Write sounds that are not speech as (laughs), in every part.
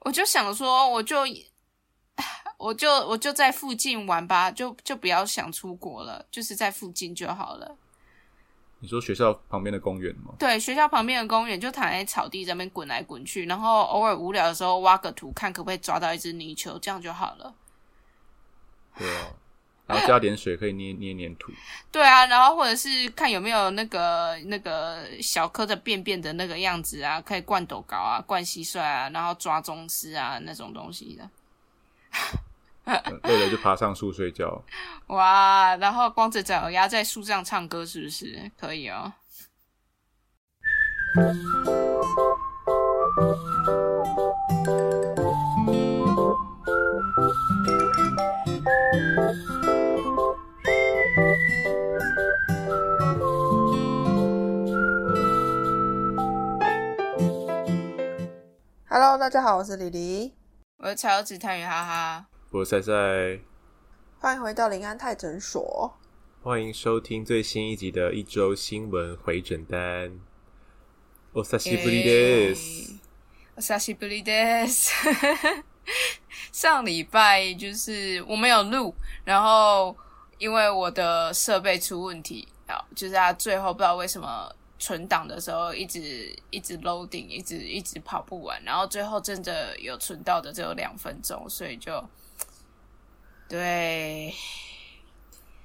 我就想说，我就我就我就在附近玩吧，就就不要想出国了，就是在附近就好了。你说学校旁边的公园吗？对，学校旁边的公园就躺在草地上面滚来滚去，然后偶尔无聊的时候挖个土，看可不可以抓到一只泥鳅，这样就好了。对啊，然后加点水可以捏捏黏土。对啊，然后或者是看有没有那个那个小颗的便便的那个样子啊，可以灌斗高啊，灌蟋蟀啊，然后抓宗师啊那种东西的。累了就爬上树睡觉。(laughs) 哇，然后光着脚丫在树上唱歌，是不是可以哦？Hello，大家好，我是李黎，我是柴油子探鱼哈哈，我是赛赛，欢迎回到临安泰诊所。欢迎收听最新一集的一周新闻回诊单。お久しぶりです。我是西布利德斯。(laughs) 上礼拜就是我们有录，然后因为我的设备出问题，啊，就是它最后不知道为什么 存档的时候一直一直 loading，一直一直跑不完，然后最后真的有存到的只有两分钟，所以就对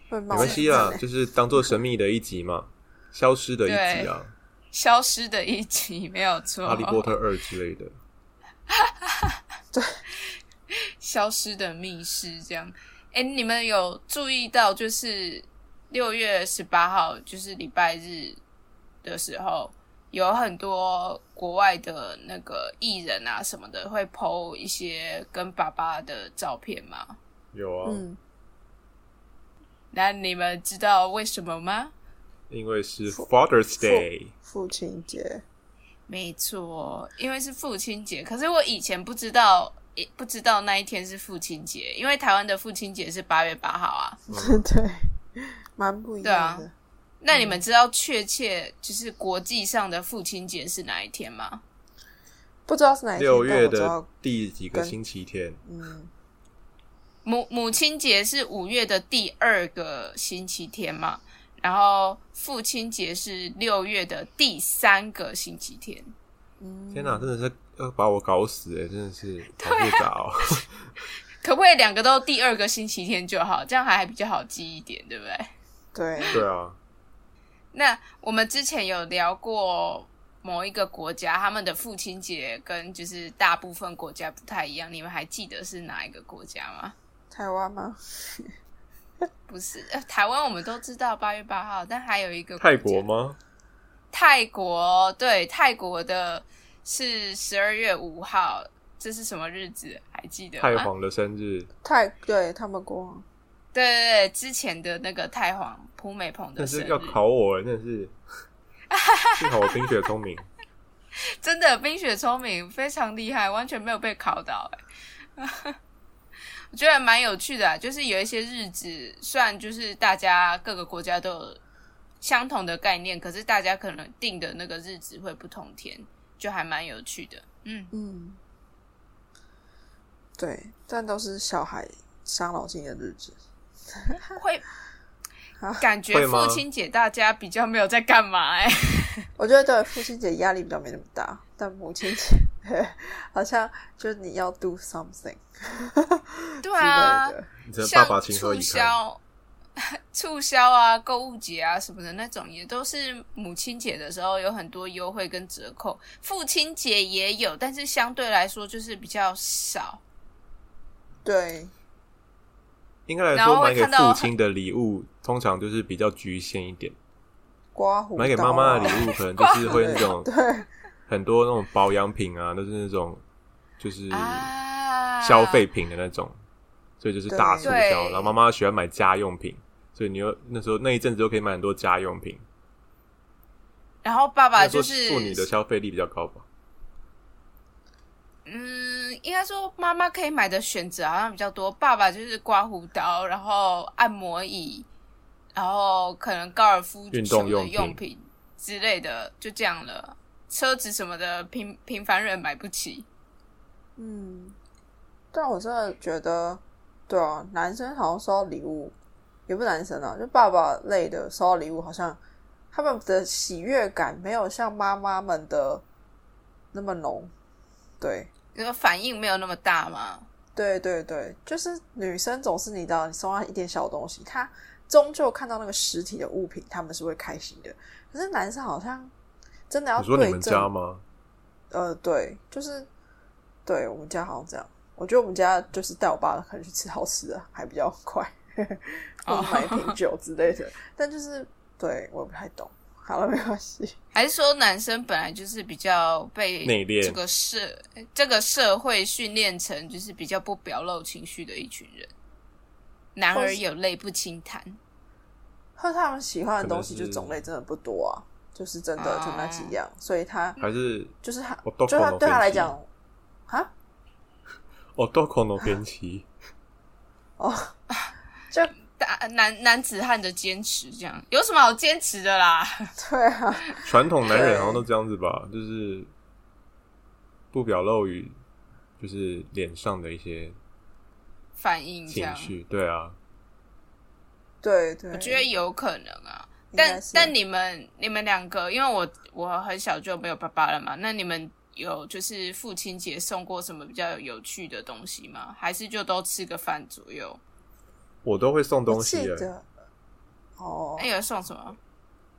没没关系啦，就是当做神秘的一集嘛，消失的一集啊，消失的一集没有错，哈利波特二之类的。(laughs) 对消失的密室这样。哎，你们有注意到，就是六月十八号，就是礼拜日的时候，有很多国外的那个艺人啊什么的会 PO 一些跟爸爸的照片吗？有啊，嗯，那你们知道为什么吗？因为是 Father's Day，父亲节，没错，因为是父亲节。可是我以前不知道，也不知道那一天是父亲节，因为台湾的父亲节是八月八号啊。(laughs) 对，蛮不一样的。那你们知道确切就是国际上的父亲节是哪一天吗？不知道是哪一天，六月的第几个星期天？嗯，母母亲节是五月的第二个星期天嘛，然后父亲节是六月的第三个星期天。天哪，真的是要把我搞死哎！真的是好复杂哦。(laughs) 可不可以两个都第二个星期天就好？这样还比较好记一点，对不对？对，对啊，那我们之前有聊过某一个国家，他们的父亲节跟就是大部分国家不太一样，你们还记得是哪一个国家吗？台湾吗？不是，呃台湾我们都知道八月八号，但还有一个泰国家国吗？泰国对泰国的是十二月五号，这是什么日子？还记得吗？太皇的生日，泰对他们国王，对对对，之前的那个太皇蒲美蓬的生日，但是要考我哎，真的是，(laughs) 幸好我冰雪聪明。(laughs) 真的冰雪聪明，非常厉害，完全没有被考到哎。(laughs) 我觉得蛮有趣的、啊，就是有一些日子，虽然就是大家各个国家都有相同的概念，可是大家可能定的那个日子会不同天，就还蛮有趣的。嗯，嗯，对，但都是小孩伤脑筋的日子。会啊感觉父亲节大家比较没有在干嘛哎、(laughs) 我觉得对父亲节压力比较没那么大，但母亲节 (laughs) 好像就是你要 do something 对啊 (laughs) 像促？销、促销啊、购物节啊什么的那种，也都是母亲节的时候有很多优惠跟折扣。父亲节也有，但是相对来说就是比较少。对，应该来说，买给父亲的礼物通常就是比较局限一点。刮胡刀啊买给妈妈的礼物可能就是会那种 (laughs) 对，很多那种保养品啊，都是那种就是啊，消费品的那种，所以就是大促对销。然后妈妈喜欢买家用品，所以你又那时候那一阵子就可以买很多家用品。然后爸爸就是妇女的消费力比较高吧？嗯，应该说妈妈可以买的选择好像比较多，爸爸就是刮胡刀，然后按摩椅，然后可能高尔夫球的用品之类的，就这样了。车子什么的，平平凡人买不起。嗯，但我真的觉得，对啊，男生好像收到礼物，也不是男生啊，就爸爸类的收到礼物，好像他们的喜悦感没有像妈妈们的那么浓。对，这个反应没有那么大嘛。对对对，就是女生总是你知道，你送她一点小东西，她终究看到那个实体的物品，他们是会开心的。可是男生好像真的要你说你们家吗？呃，对，就是对我们家好像这样。我觉得我们家就是带我爸可能去吃好吃的，还比较快，(laughs) 或者买一瓶酒之类的。但就是对我也不太懂。好了，没关系。还是说男生本来就是比较被内敛这个社这个社会训练成就是比较不表露情绪的一群人，男儿有泪不轻弹。和他们喜欢的东西就种类真的不多啊，就是真的就那几样，所以他还是就是他，就他对他来讲，(laughs) 啊，哦，都可能边骑，(laughs) 哦，就大男男子汉的坚持，这样有什么好坚持的啦？(laughs) 对啊，传统男人好像都这样子吧，就是不表露于就是脸上的一些反应情绪，对啊，对对，我觉得有可能啊。但但你们你们两个，因为我我很小就没有爸爸了嘛，那你们有就是父亲节送过什么比较有趣的东西吗？还是就都吃个饭左右？我都会送东西的，哦哎，有送什么？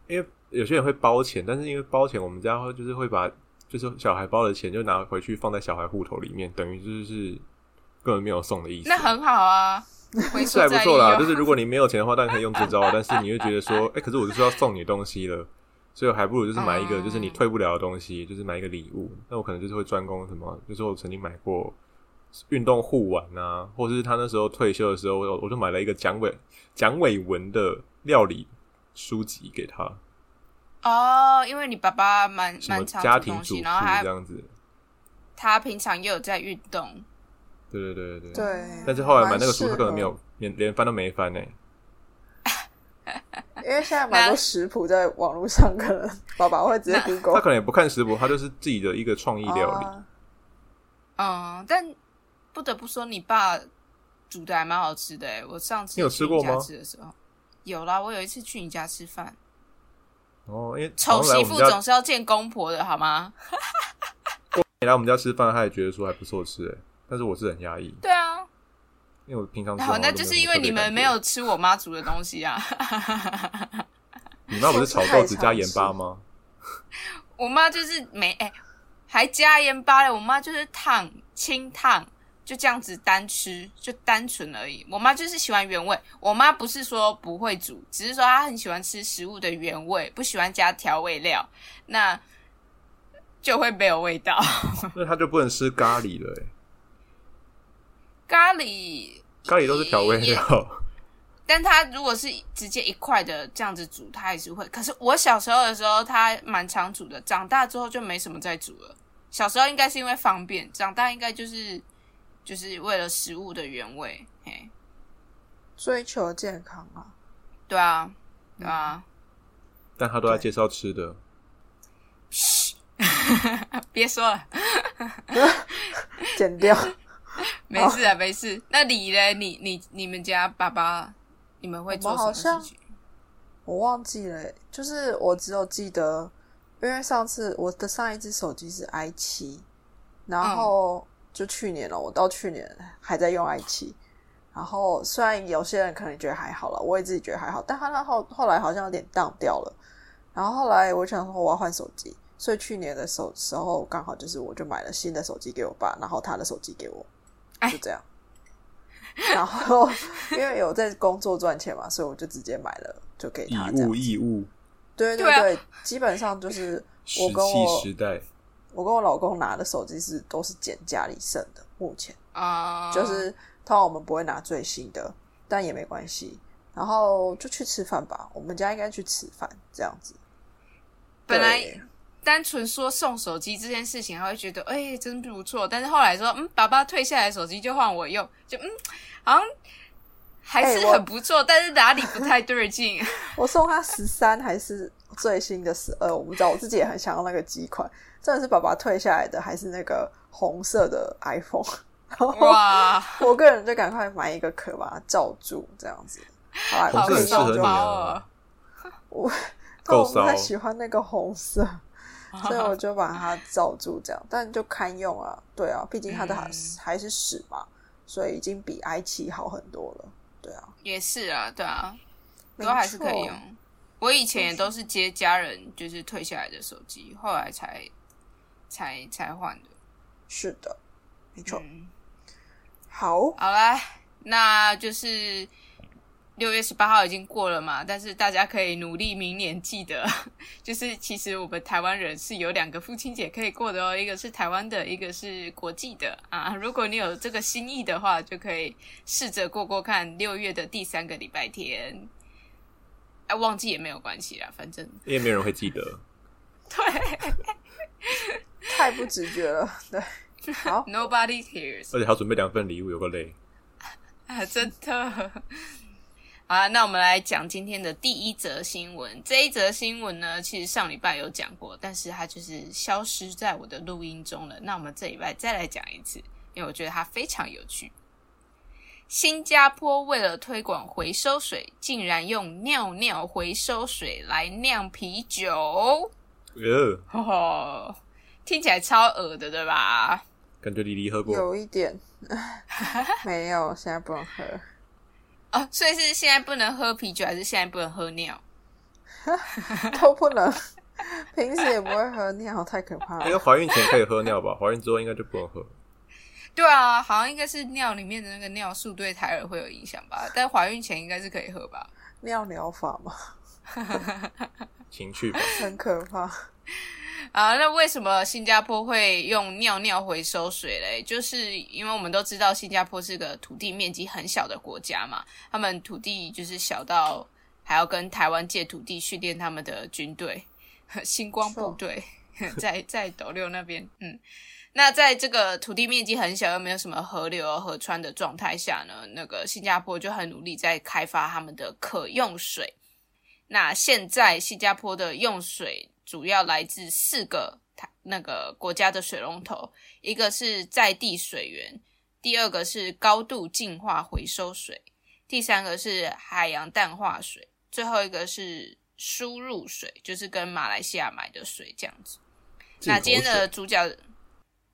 因为有些人会包钱，但是因为包钱，我们家会就是会把就是小孩包的钱就拿回去放在小孩户头里面，等于就是根本没有送的意思。那很好啊，(laughs) 回是还不错啦，就是如果你没有钱的话，当然可以用这招，但是你会觉得说，(laughs) 哎、可是我就是要送你东西了，所以我还不如就是买一个嗯就是你退不了的东西，就是买一个礼物。那我可能就是会专攻什么，就是我曾经买过运动护腕啊，或者是他那时候退休的时候，我我就买了一个蒋伟蒋伟文的料理书籍给他，哦，因为你爸爸蛮蛮常家庭主妇这样子。他平常也有在运动，对对对对对，但是后来买那个书，他根本没有，连连翻都没翻呢、(laughs) 因为现在蛮多食谱在网络上，可能爸爸会直接他 Google 可能也不看食谱，他就是自己的一个创意料理。啊嗯，但不得不说，你爸煮的还蛮好吃的哎。我上次你有吃过吗吃的时候，有啦。我有一次去你家吃饭，哦，因为丑媳妇总是要见公婆的好吗？你 (laughs) 来我们家吃饭，他也觉得说还不错吃哎，但是我是很压抑，对啊，因为我平常好，那就是因为你们没有吃我妈煮的东西啊。(laughs) 你妈不是炒豆子加盐巴吗？我妈就是没哎、还加盐巴嘞。我妈就是烫清烫，就这样子单吃，就单纯而已。我妈就是喜欢原味。我妈不是说不会煮，只是说她很喜欢吃食物的原味，不喜欢加调味料，那就会没有味道。(laughs) 那她就不能吃咖喱了哎，咖喱，咖喱都是调味料。但她如果是直接一块的这样子煮，她还是会。可是我小时候的时候，她蛮常煮的，长大之后就没什么再煮了。小时候应该是因为方便，长大应该就是就是为了食物的原味。嘿，追求健康啊，对啊，对啊，但他都在介绍吃的，嘘 (laughs) 别说了，(laughs) 剪掉。(laughs) 没事啊，没事。那你嘞？你你你们家爸爸，你们会做什么我好像事情？我忘记了欸，就是我只有记得，因为上次我的上一只手机是 i 七，然后就去年了，我到去年还在用 i 七。然后虽然有些人可能觉得还好了，我也自己觉得还好，但他那后后来好像有点荡掉了。然后后来我想说我要换手机，所以去年的时候时候刚好就是我就买了新的手机给我爸，然后他的手机给我，哎就这样。然后因为有在工作赚钱嘛，所以我就直接买了，就给他这样物。易物，对对对啊对，基本上就是我跟我时代。我跟我老公拿的手机是都是捡家里剩的，目前啊、就是通常我们不会拿最新的，但也没关系。然后就去吃饭吧，我们家应该去吃饭这样子。本来对单纯说送手机这件事情，还会觉得哎、真不错。但是后来说，嗯，爸爸退下来的手机就换我用，就嗯，好像还是很不错，但是哪里不太对劲。(laughs) 我送他十三还是最新的十二，我不知道，我自己也很想要那个机款。真的是爸爸退下来的，还是那个红色的 iPhone，然后哇，(laughs) 我个人就赶快买一个壳把它罩住，这样子。好啦，好红色很适合你！我 (laughs) 够但我不太喜欢那个红色，(laughs) 所以我就把它罩住，这样，但就堪用啊。对啊，毕竟它的还嗯还是屎嘛，所以已经比 i 七好很多了。对啊，也是啊，对啊，没都还是可以用。我以前也都是接家人就是退下来的手机，后来才才才换的。是的，没错。嗯，好，好啦，那就是六月十八号已经过了嘛，但是大家可以努力明年记得，(laughs) 就是其实我们台湾人是有两个父亲节可以过的哦，一个是台湾的，一个是国际的啊。如果你有这个心意的话，就可以试着过过看六月的第三个礼拜天。哎、忘记也没有关系啦，反正也没有人会记得。(laughs) 对太不直觉了。对，好，，nobody cares。而且还要准备两份礼物，有个累。啊，真的。好啊，那我们来讲今天的第一则新闻。这一则新闻呢，其实上礼拜有讲过，但是它就是消失在我的录音中了。那我们这礼拜再来讲一次，因为我觉得它非常有趣。新加坡为了推广回收水，竟然用尿尿回收水来酿啤酒，呃，(laughs) 哦，听起来超恶的，对吧？感觉李黎喝过，有一点 (laughs) 没有，现在不能喝。哦，所以是现在不能喝啤酒，还是现在不能喝尿？(laughs) 都不能，平时也不会喝尿，太可怕了因为了。怀孕前可以喝尿吧，(laughs) 怀孕之后应该就不能喝。对啊，好像应该是尿里面的那个尿素对胎儿会有影响吧，但怀孕前应该是可以喝吧。尿疗法嘛，情趣吧，很可怕。啊，那为什么新加坡会用尿尿回收水嘞？就是因为我们都知道新加坡是个土地面积很小的国家嘛，他们土地就是小到还要跟台湾借土地训练他们的军队，(laughs) 星光部队在 (laughs) 在斗六那边，嗯。那在这个土地面积很小又没有什么河流、河川的状态下呢，那个新加坡就很努力在开发他们的可用水。那现在新加坡的用水主要来自四个台那个国家的水龙头，一个是在地水源，第二个是高度净化回收水，第三个是海洋淡化水，最后一个是输入水，就是跟马来西亚买的水这样子。那今天的主角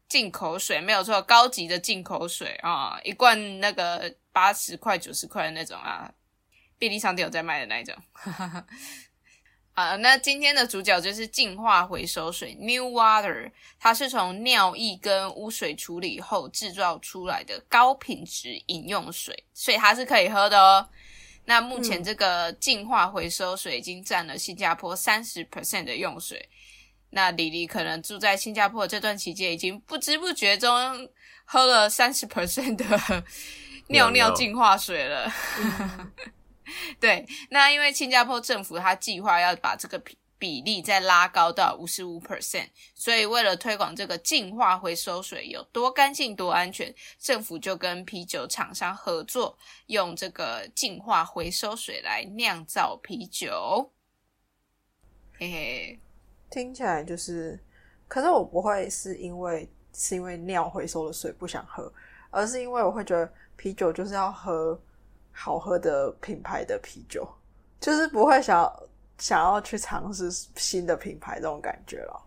进口水没有错，高级的进口水啊，一罐那个八十块、九十块的那种啊，便利商店有在卖的那一种。(laughs) 啊，那今天的主角就是净化回收水 （New Water），它是从尿液跟污水处理后制造出来的高品质饮用水，所以它是可以喝的哦。那目前这个净化回收水已经占了新加坡三十 percent 的用水。那李黎可能住在新加坡这段期间，已经不知不觉中喝了三十 percent 的 (laughs) 尿尿净化水了。(laughs) (laughs) 对，那因为新加坡政府它计划要把这个比比例再拉高到五十五 percent，所以为了推广这个净化回收水有多干净、多安全，政府就跟啤酒厂商合作，用这个净化回收水来酿造啤酒。嘿嘿。听起来就是，可是我不会是因为是因为尿回收的水不想喝，而是因为我会觉得啤酒就是要喝好喝的品牌的啤酒，就是不会想要想要去尝试新的品牌这种感觉了。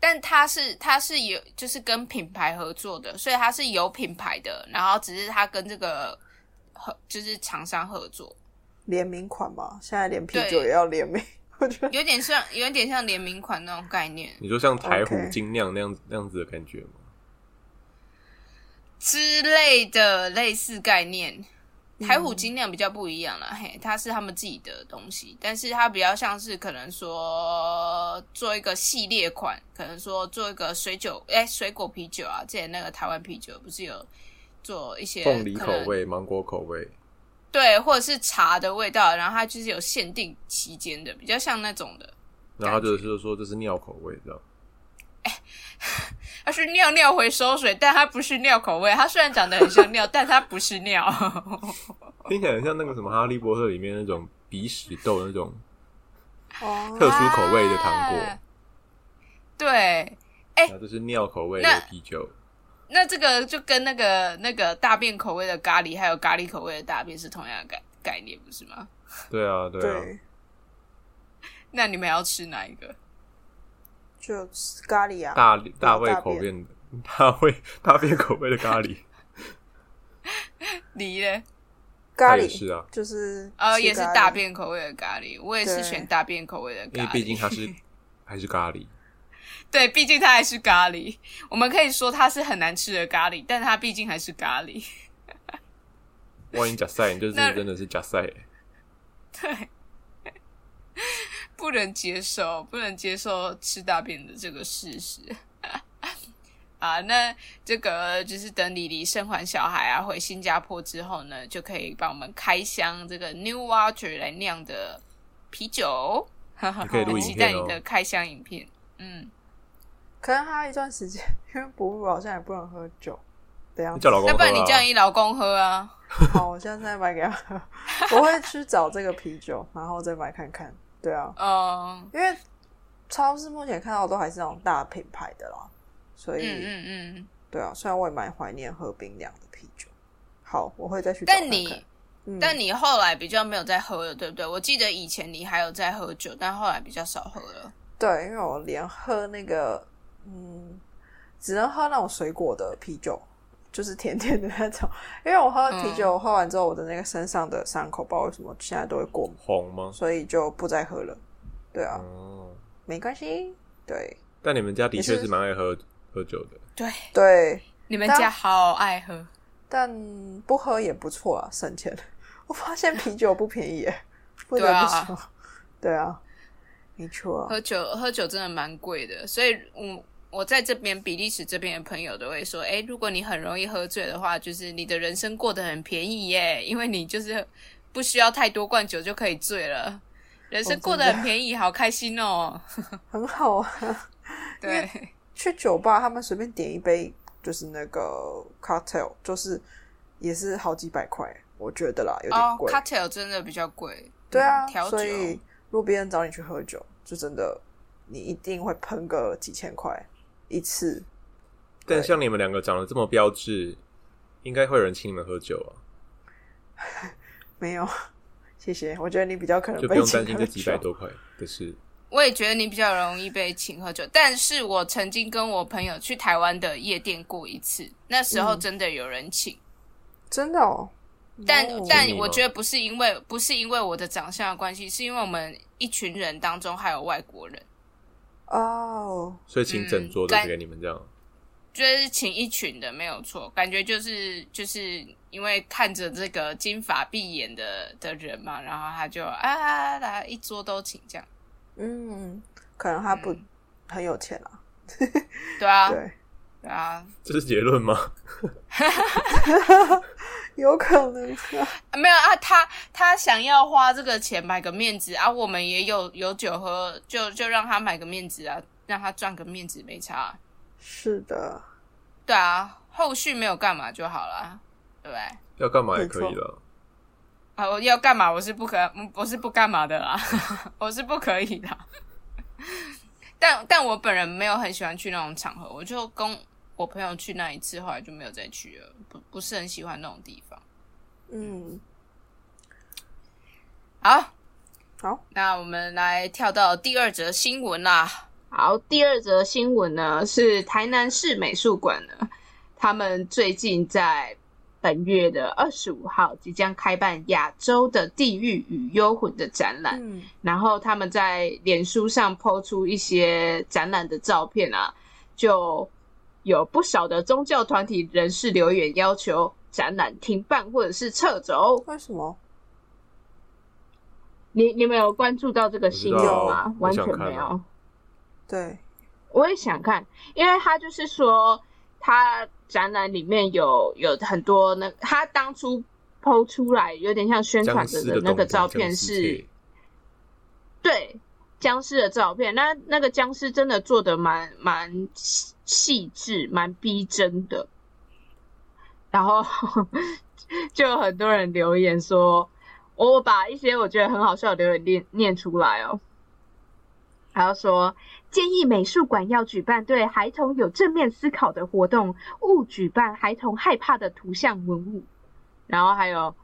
但它是它是有就是跟品牌合作的，所以它是有品牌的，然后只是它跟这个合就是厂商合作，联名款嘛，现在连啤酒也要联名，(laughs) 我觉得有点像有点像联名款那种概念你说像台虎精酿那样子那样子的感觉吗？之类的类似概念。台虎嗯精酿比较不一样了，嘿，它是他们自己的东西，但是它比较像是可能说做一个系列款，可能说做一个水酒，哎，水果啤酒啊，之前那个台湾啤酒不是有做一些凤梨口味、芒果口味，对，或者是茶的味道，然后它就是有限定期间的，比较像那种的。然后他就是说这是尿口味，这样。(laughs) 它是尿尿回收水，但它不是尿口味。它虽然长得很像尿，(laughs) 但它不是尿。听起来很像那个什么《哈利波特》里面那种鼻屎豆那种哦特殊口味的糖果，啊对，然后这是尿口味的啤酒。那这个就跟那个那个大便口味的咖喱，还有咖喱口味的大便是同样的概概念，不是吗？对啊，对啊，对，那你们要吃哪一个？就咖喱啊，大大胃口变的大胃大便 (laughs) 口味的咖喱，(laughs) 梨嘞？咖喱也是啊，就是呃，也是大便口味的咖喱，我也是选大便口味的咖喱。因为毕竟它是 (laughs) 还是咖喱，对，毕竟它还是咖喱。我们可以说它是很难吃的咖喱，但它毕竟还是咖喱。万一假赛，你就是那真的是假赛，对，不能接受，不能接受吃大便的这个事实。(laughs) 啊，那这个就是等李黎生完小孩啊，回新加坡之后呢，就可以帮我们开箱这个 New Water 来酿的啤酒。(laughs) 你可以录很期待。你的开箱影片。嗯，可能还有一段时间，因为哺乳好像也不能喝酒的样子。你叫老公那不然你叫你老公喝啊？(laughs) 好，我现在再买给他喝。我会去找这个啤酒，然后再买看看。对啊，嗯因为超市目前看到都还是那种大品牌的啦，所以、嗯嗯嗯。对啊，虽然我也蛮怀念喝冰凉的啤酒。好，我会再去看看。但你嗯，但你后来比较没有在喝了，对不对？我记得以前你还有在喝酒，但后来比较少喝了。对，因为我连喝那个，嗯，只能喝那种水果的啤酒，就是甜甜的那种。因为我喝啤嗯酒、喝完之后，我的那个身上的伤口，不知道为什么现在都会过敏，红吗？所以就不再喝了。对啊，哦，没关系。对但你们家的确是是蛮爱喝喝酒的，对，对，你们家好爱喝。但不喝也不错啊，省钱。(laughs) 我发现啤酒不便宜耶，不得对啊不说。对啊，没错。喝酒喝酒真的蛮贵的，所以我我在这边比利时这边的朋友都会说，诶，如果你很容易喝醉的话，就是你的人生过得很便宜耶，因为你就是不需要太多罐酒就可以醉了，人生过得很便宜，好开心哦。(laughs) 很好啊。(laughs) 对，去酒吧，他们随便点一杯就是那个 cocktail，就是也是好几百块，我觉得啦，有点哦贵。，cocktail 真的比较贵。对啊嗯，调酒所以如果别人找你去喝酒，就真的你一定会喷个几千块一次。但像你们两个长得这么标致，应该会有人请你们喝酒啊，(laughs) 没有，(laughs) 谢谢。我觉得你比较可能就不用担心这几百。多块的事。我也觉得你比较容易被请喝酒，但是我曾经跟我朋友去台湾的夜店过一次，那时候嗯真的有人请，真的哦。但哦但我觉得不是因为不是因为我的长相的关系，是因为我们一群人当中还有外国人，哦，所以请整桌都给你们这样。就是请一群的没有错，感觉就是就是因为看着这个金发碧眼的的人嘛，然后他就啊来一桌都请这样，嗯，可能他不嗯很有钱啊。对啊，(laughs) 对，对啊，这是结论吗？(laughs) 有可能啊。啊 (laughs) 没有啊，他他想要花这个钱买个面子啊，我们也有有酒喝，就就让他买个面子啊，让他赚个面子没差啊、是的，对啊，后续没有干嘛就好了，对不对？要干嘛也可以了。啊，我要干嘛？我是不可，我是不干嘛的啦，(laughs) 我是不可以的。(laughs) 但但我本人没有很喜欢去那种场合，我就跟我朋友去那一次，后来就没有再去了，不不是很喜欢那种地方。嗯，好，好，那我们来跳到第二则新闻啦。好，第二则新闻呢是台南市美术馆呢，他们最近在本月的二十五号即将开办亚洲的地狱与幽魂的展览，嗯，然后他们在脸书上抛出一些展览的照片啊，就有不少的宗教团体人士留言要求展览停办或者是撤走。为什么？你你们有关注到这个新闻吗？完全没有。啊对，我也想看，因为他就是说，他展览里面有有很多那他当初剖出来有点像宣传的那个照片是，对僵尸的照片，那那个僵尸真的做的蛮蛮细致，蛮逼真的。然后 (laughs) 就有很多人留言说，我把一些我觉得很好笑的留言念念出来哦。然后说建议美术馆要举办对孩童有正面思考的活动，勿举办孩童害怕的图像文物。然后还有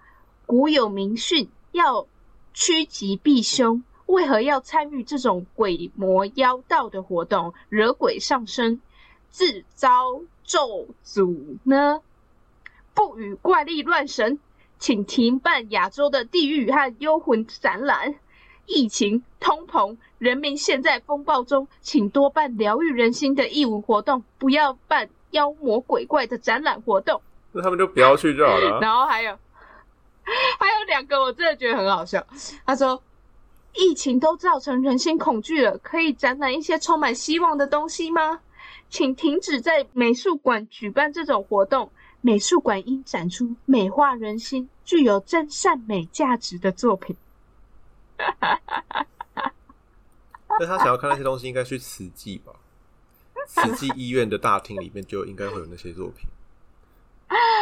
古有明训，要趋吉避凶。为何要参与这种鬼魔妖道的活动，惹鬼上身，自招咒诅呢？不与怪力乱神，请停办亚洲的地狱和幽魂展览。疫情、通膨、人民现在风暴中，请多办疗愈人心的义务活动，不要办妖魔鬼怪的展览活动。那他们就不要去就好了啊。(laughs) 然后还有还有两个，我真的觉得很好笑。他说，疫情都造成人心恐惧了，可以展览一些充满希望的东西吗？请停止在美术馆举办这种活动。美术馆应展出美化人心、具有真善美价值的作品。(laughs) 那他想要看那些东西，应该去慈济吧？慈济医院的大厅里面就应该会有那些作品。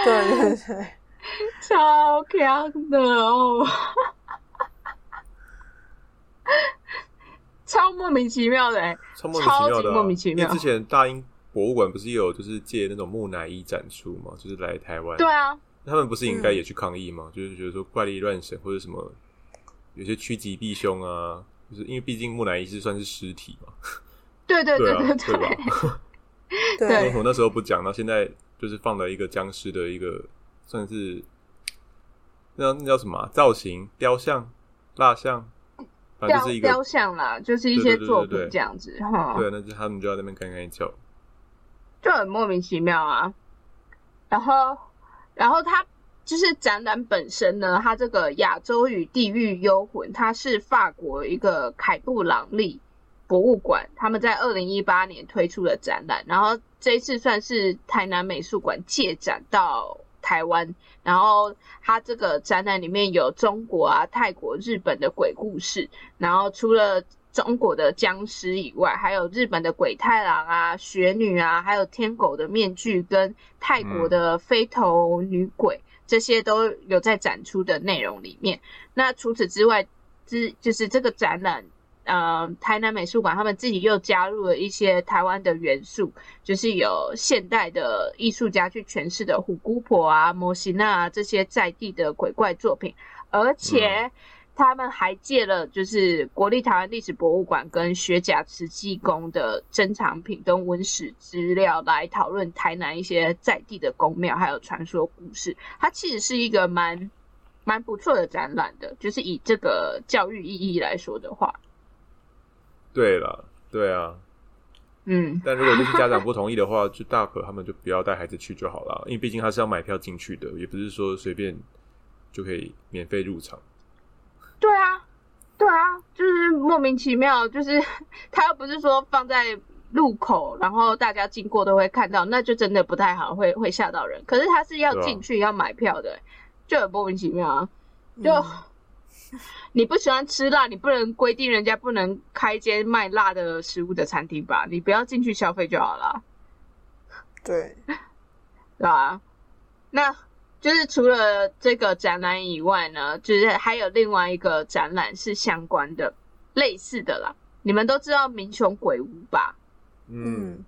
对对对，超强的哦，超莫名其妙的、欸，超莫名其妙的、啊，莫名其妙。因为之前大英博物馆不是也有就是借那种木乃伊展出嘛，就是来台湾。对啊，他们不是应该也去抗议吗？就是觉得说怪力乱神或者什么，有些趋吉避凶啊，就是因为毕竟木乃伊是算是尸体嘛，对对对啊，对对。吧？(laughs) 对。我那时候不讲？到现在就是放了一个僵尸的一个，算是那那叫什么啊、造型？雕像、蜡像，雕就是一个雕像啦，就是一些作品这样子哈，对，那就他们就在那边干干叫。就很莫名其妙啊。然后，然后他就是展览本身呢，它这个亚洲与地狱幽魂，它是法国一个凯布朗利博物馆，他们在二零一八年推出的展览，然后这一次算是台南美术馆借展到台湾，然后它这个展览里面有中国啊、泰国、日本的鬼故事，然后除了中国的僵尸以外，还有日本的鬼太郎啊、雪女啊，还有天狗的面具跟泰国的飞头女鬼，这些都有在展出的内容里面。那除此之外，之就是这个展览。呃，台南美术馆他们自己又加入了一些台湾的元素，就是有现代的艺术家去诠释的虎姑婆啊、摩西娜啊这些在地的鬼怪作品，而且他们还借了就是国立台湾历史博物馆跟学甲慈济宫的珍藏品跟文史资料来讨论台南一些在地的宫庙还有传说故事。它其实是一个蛮蛮不错的展览的，就是以这个教育意义来说的话，对了，对啊，嗯，但如果就是家长不同意的话，就大可他们就不要带孩子去就好了，因为毕竟他是要买票进去的，也不是说随便就可以免费入场。对啊，对啊，就是莫名其妙，就是 (laughs) 他又不是说放在路口，然后大家经过都会看到，那就真的不太好，会会吓到人。可是他是要进去、要买票的，就很莫名其妙啊。就、嗯 (laughs) 你不喜欢吃辣，你不能规定人家不能开间卖辣的食物的餐厅吧？你不要进去消费就好了。对，(laughs) 对吧？那就是除了这个展览以外呢，就是还有另外一个展览是相关的、类似的啦。你们都知道民雄鬼屋吧？嗯，嗯，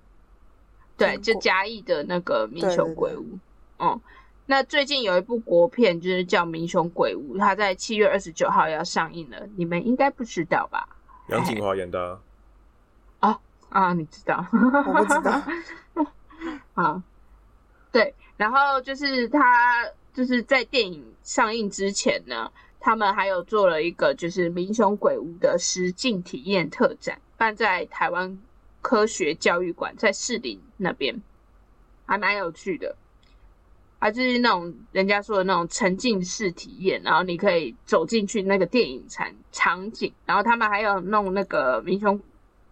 对，就嘉义的那个民雄鬼屋。嗯，那最近有一部国片，就是叫《民雄鬼屋》，它在七月二十九号要上映了，你们应该不知道吧？杨景华演的啊、啊，你知道？我不知道，啊，对，然后就是他就是在电影上映之前呢，他们还有做了一个就是民雄鬼屋的实境体验特展，办在台湾科学教育馆，在士林那边，还蛮有趣的。啊，就是那种人家说的那种沉浸式体验，然后你可以走进去那个电影场场景，然后他们还有弄那个民雄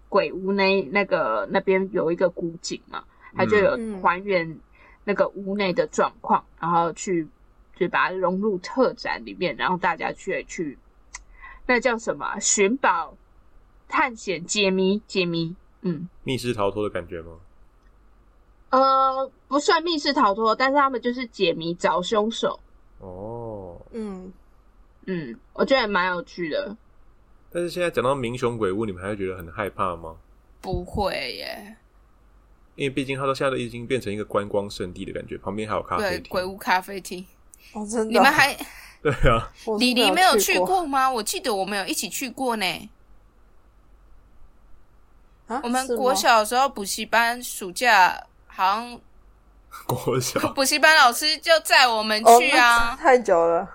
鬼屋那那个那边有一个古井嘛，它就有嗯还原那个屋内的状况，然后去就把它融入特展里面，然后大家去去那叫什么啊寻宝、探险、解谜、解谜，嗯。密室逃脱的感觉吗？呃，不算密室逃脱，但是他们就是解谜找凶手。哦，嗯，嗯，我觉得也蛮有趣的。但是现在讲到民雄鬼屋，你们还会觉得很害怕吗？不会耶，因为毕竟它都现在都已经变成一个观光圣地的感觉，旁边还有咖啡对，厅。鬼屋咖啡厅，哦，真的，你们还 (laughs) 对啊，李黎没有去去过吗？我记得我们有一起去过呢。啊？我们国小的时候补习班暑假好像 (laughs) 国小补习班老师就载我们哦去啊那。太久了，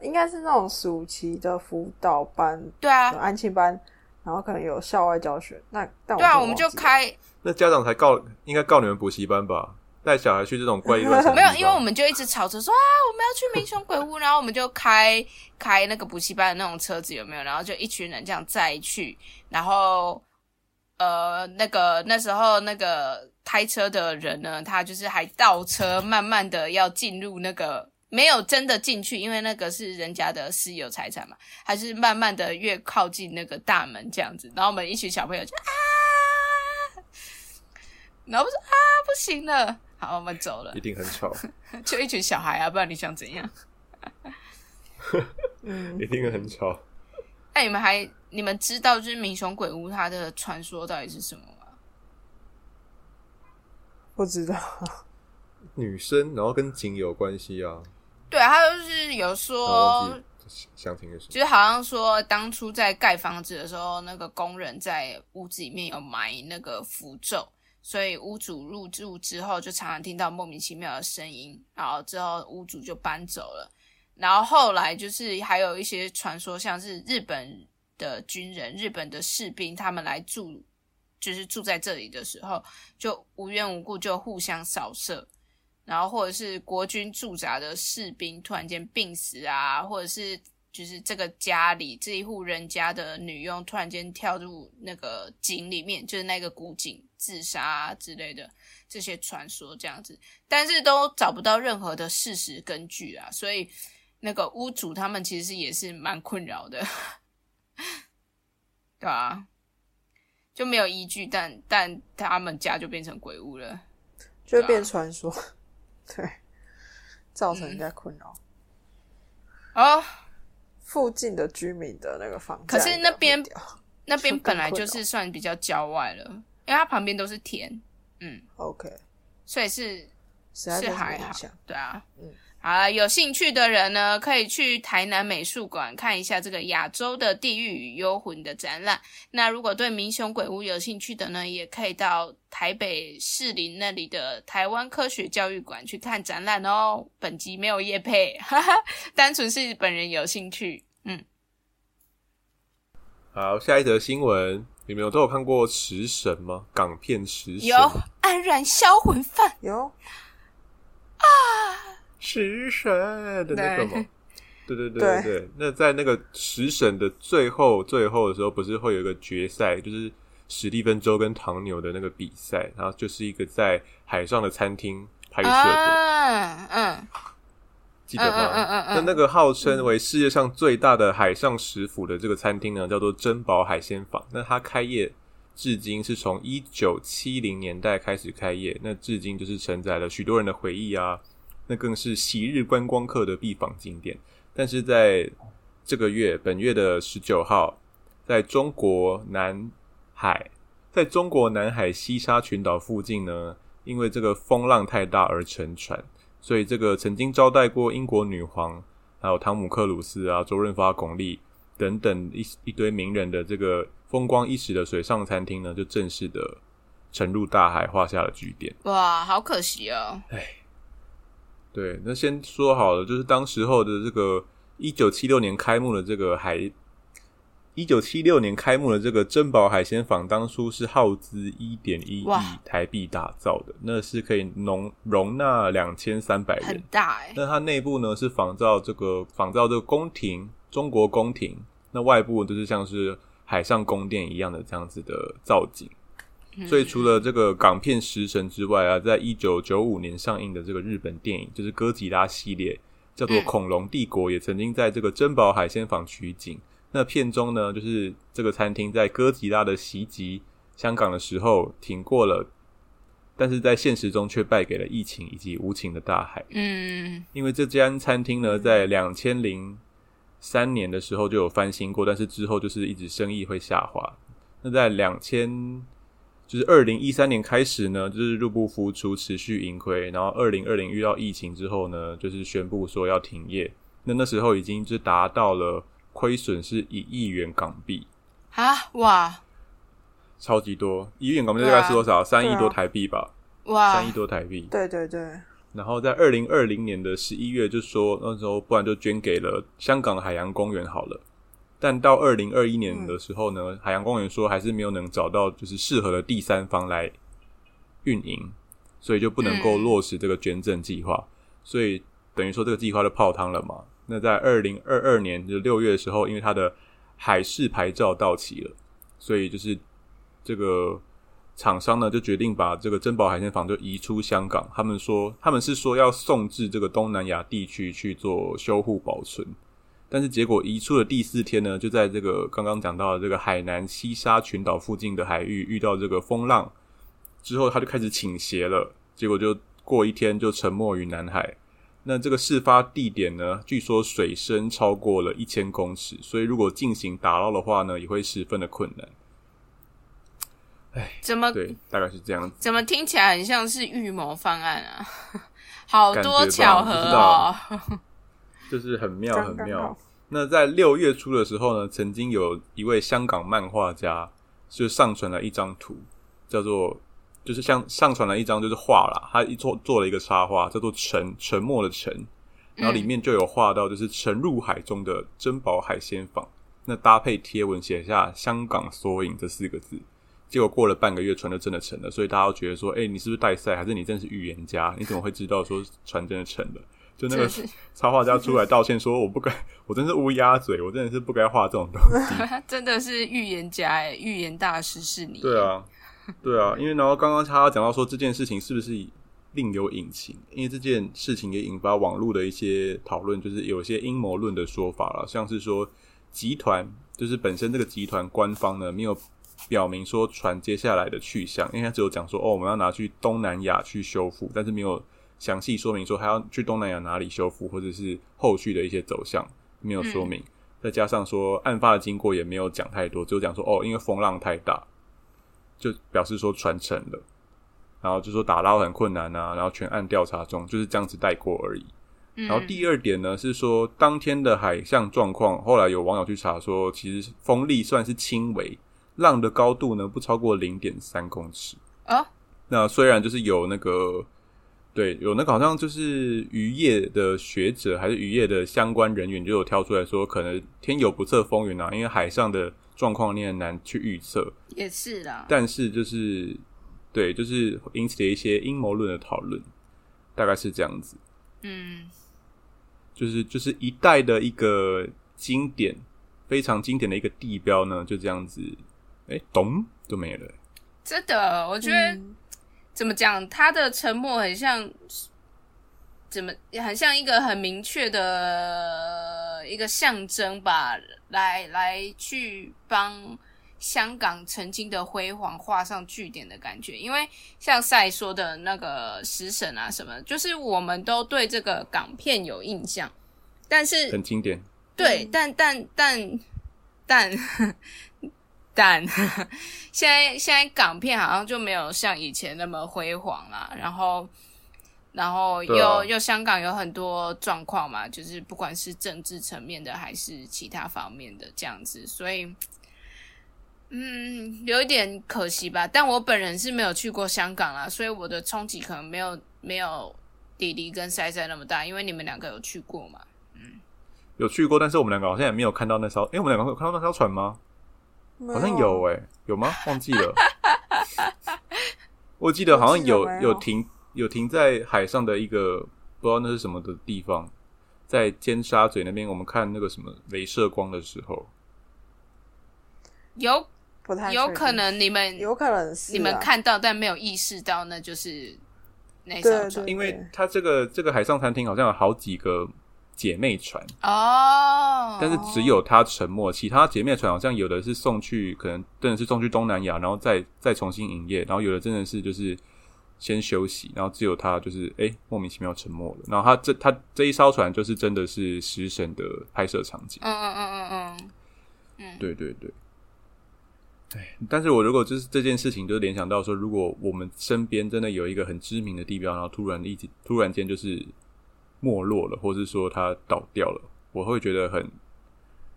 应该是那种暑期的辅导班、对啊，安亲班，然后可能有校外教学。那但对啊，我们就开那家长才告，应该告你们补习班吧？带小孩去这种怪异乱神的 (laughs) 没有因为我们就一直吵着说啊，我们要去民雄鬼屋，然后我们就开开那个补习班的那种车子，有没有？然后就一群人这样载去，然后呃，那个那时候那个开车的人呢，他就是还倒车，慢慢的要进入那个。没有真的进去，因为那个是人家的私有财产嘛，还是慢慢的越靠近那个大门这样子，然后我们一群小朋友就啊，然后我说啊不行了，好我们走了一，定很吵，就一群小孩啊，不然你想怎样？(laughs) 嗯，一定很吵。那你们还你们知道就是民雄鬼屋它的传说到底是什么吗？不知道。女生，然后跟井有关系啊。对，他就是有说忘，记详情的是就是好像说当初在盖房子的时候，那个工人在屋子里面有埋那个符咒，所以屋主入住之后就常常听到莫名其妙的声音，然后之后屋主就搬走了。然后后来就是还有一些传说，像是日本的军人、日本的士兵，他们来住，就是住在这里的时候，就无缘无故就互相扫射，然后或者是国军驻扎的士兵突然间病死啊，或者是就是这个家里这一户人家的女佣突然间跳入那个井里面，就是那个古井自杀、啊、之类的这些传说这样子，但是都找不到任何的事实根据啊，所以那个屋主他们其实也是蛮困扰的，对啊，就没有依据，但但他们家就变成鬼屋了。就变传说，对，造成人家困扰。哦，附近的居民的那个房可是那边那边本来就是算比较郊外了，因为它旁边都是田，嗯，OK，所以是是还好对啊，嗯好了，有兴趣的人呢，可以去台南美术馆看一下这个亚洲的地狱与幽魂的展览。那如果对民雄鬼屋有兴趣的呢，也可以到台北士林那里的台湾科学教育馆去看展览哦。(laughs) 本集没有业配，哈哈，单纯是本人有兴趣。嗯，好，下一则新闻，你们有都有看过《食神》吗？港片《食神有》安然销魂饭，有食神的那个对吗？对对对对。那在那个食神的最后最后的时候，不是会有一个决赛，就是史蒂芬周跟唐牛的那个比赛，然后就是一个在海上的餐厅拍摄的，啊，嗯，记得吗？嗯嗯嗯嗯嗯那那个号称为世界上最大的海上食府的这个餐厅呢，叫做珍宝海鲜坊。那它开业至今是从一九七零年代开始开业，那至今就是承载了许多人的回忆啊，那更是昔日观光客的必访景点。但是在这个月，本月的十九号，在中国南海，在中国南海西沙群岛附近呢，因为这个风浪太大而沉船，所以这个曾经招待过英国女皇，还有汤姆克鲁斯啊、周润发、巩俐等等一一堆名人的这个风光一时的水上餐厅呢，就正式的沉入大海，画下了句点。哇，好可惜哦。对，那先说好了，就是当时候的这个一九七六年开幕的这个海，一九七六年开幕的这个珍宝海鲜坊，当初是耗资一点一亿台币打造的，那是可以容容纳两千三百很人。大哎、那它内部呢是仿造这个仿造这个宫廷，中国宫廷，那外部就是像是海上宫殿一样的这样子的造景。所以除了这个港片《食神》之外啊，在一九九五年上映的这个日本电影，就是哥吉拉系列，叫做嗯《恐龙帝国》，也曾经在这个珍宝海鲜坊取景。那片中呢，就是这个餐厅在哥吉拉的袭击香港的时候挺过了，但是在现实中却败给了疫情以及无情的大海。嗯，因为这间餐厅呢，在两千零三年的时候就有翻新过，但是之后就是一直生意会下滑。那在两千就是二零一三年开始呢，就是入不敷出，持续盈亏，然后二零二零遇到疫情之后呢，就是宣布说要停业。那那时候已经就达到了亏损是一亿元港币，啊哇超级多，一亿元港币大概是多少？三亿多台币吧，哇三亿多台币。对对对，然后在二零二零年的十一月就说那时候不然就捐给了香港海洋公园好了。但到二零二一年的时候呢，海洋公园说还是没有能找到就是适合的第三方来运营，所以就不能够嗯落实这个捐赠计划，所以等于说这个计划就泡汤了嘛。那在二零二二年就六月的时候，因为它的海事牌照到期了，所以就是这个厂商呢就决定把这个珍宝海鲜坊就移出香港。他们说他们是说要送至这个东南亚地区去做修护保存，但是结果移出的第四天呢，就在这个刚刚讲到的这个海南西沙群岛附近的海域遇到这个风浪之后，它就开始倾斜了，结果就过一天就沉没于南海。那这个事发地点呢，据说水深超过了一千公尺，所以如果进行打捞的话呢，也会十分的困难。哎怎么对，大概是这样子。怎么听起来很像是预谋方案啊？(laughs) 好多巧合哦！就是很妙，很妙。那在六月初的时候呢，曾经有一位香港漫画家就上传了一张图，叫做就是像上传了一张就是画啦，他一做做了一个插画，叫做沉沉默的沉，然后里面就有画到就是沉入海中的珍宝海鲜坊，那搭配贴文写下“香港缩影”这四个字。结果过了半个月，船就真的沉了，所以大家都觉得说：“哎、你是不是带赛？还是你真的是预言家？你怎么会知道说船真的沉了？”就那个插画家出来道歉说：“我不该，(laughs) 我真是乌鸦嘴，我真的是不该画这种东西。(laughs) 真的是预言家哎，预言大师是你。”对，啊，对啊，因为然后刚刚他讲到说这件事情是不是另有隐情？因为这件事情也引发网络的一些讨论，就是有一些阴谋论的说法了，像是说集团就是本身这个集团官方呢没有表明说船接下来的去向，因为他只有讲说哦我们要拿去东南亚去修复，但是没有详细说明说还要去东南亚哪里修复，或者是后续的一些走向没有说明。再加上说案发的经过也没有讲太多，只有讲说哦因为风浪太大，就表示说船沉了，然后就说打捞很困难啊，然后全案调查中，就是这样子带过而已。嗯然后第二点呢是说，当天的海象状况，后来有网友去查说，其实风力算是轻微，浪的高度呢不超过零点三公尺。哦，那虽然就是有那个，对，有那个好像就是渔业的学者还是渔业的相关人员就有挑出来说，可能天有不测风云啊，因为海上的状况你很难去预测。也是啦。但是就是对，就是引起了一些阴谋论的讨论，大概是这样子。嗯，就是就是一代的一个经典，非常经典的一个地标呢，就这样子，哎，咚就没了。真的，我觉得、嗯怎么讲，他的沉默很像，怎么很像一个很明确的一个象征吧，来来去帮香港曾经的辉煌画上句点的感觉。因为像赛说的那个食神啊什么，就是我们都对这个港片有印象，但是很经典。对，但但但但但 (laughs) 现在现在港片好像就没有像以前那么辉煌啦，然后然后又、啊又香港有很多状况嘛，就是不管是政治层面的还是其他方面的这样子，所以。嗯，有一点可惜吧，但我本人是没有去过香港啦，所以我的冲击可能没有没有弟弟跟塞塞那么大，因为你们两个有去过嘛。嗯有去过，但是我们两个好像也没有看到那艘。哎，我们两个有看到那艘船吗？好像有啊哎、有吗？忘记了。(laughs) 我记得好像有有。有停有停在海上的一个不知道那是什么的地方，在尖沙咀那边，我们看那个什么镭射光的时候，有不太有可，能你们有可能是你们啊看到但没有意识到，那就是那对艘船对因为它这个这个海上餐厅好像有好几个姐妹船，哦。但是只有它沉没，其他姐妹船好像有的是送去，可能真的是送去东南亚，然后再再重新营业，然后有的真的是就是先休息，然后只有他就是哎、莫名其妙沉没了。然后他这他这一艘船就是真的是食神的拍摄场景。嗯嗯嗯嗯嗯，嗯，对对对。哎，但是我如果就是这件事情，就联想到说，如果我们身边真的有一个很知名的地标，然后突然一直突然间就是没落了，或是说它倒掉了，我会觉得很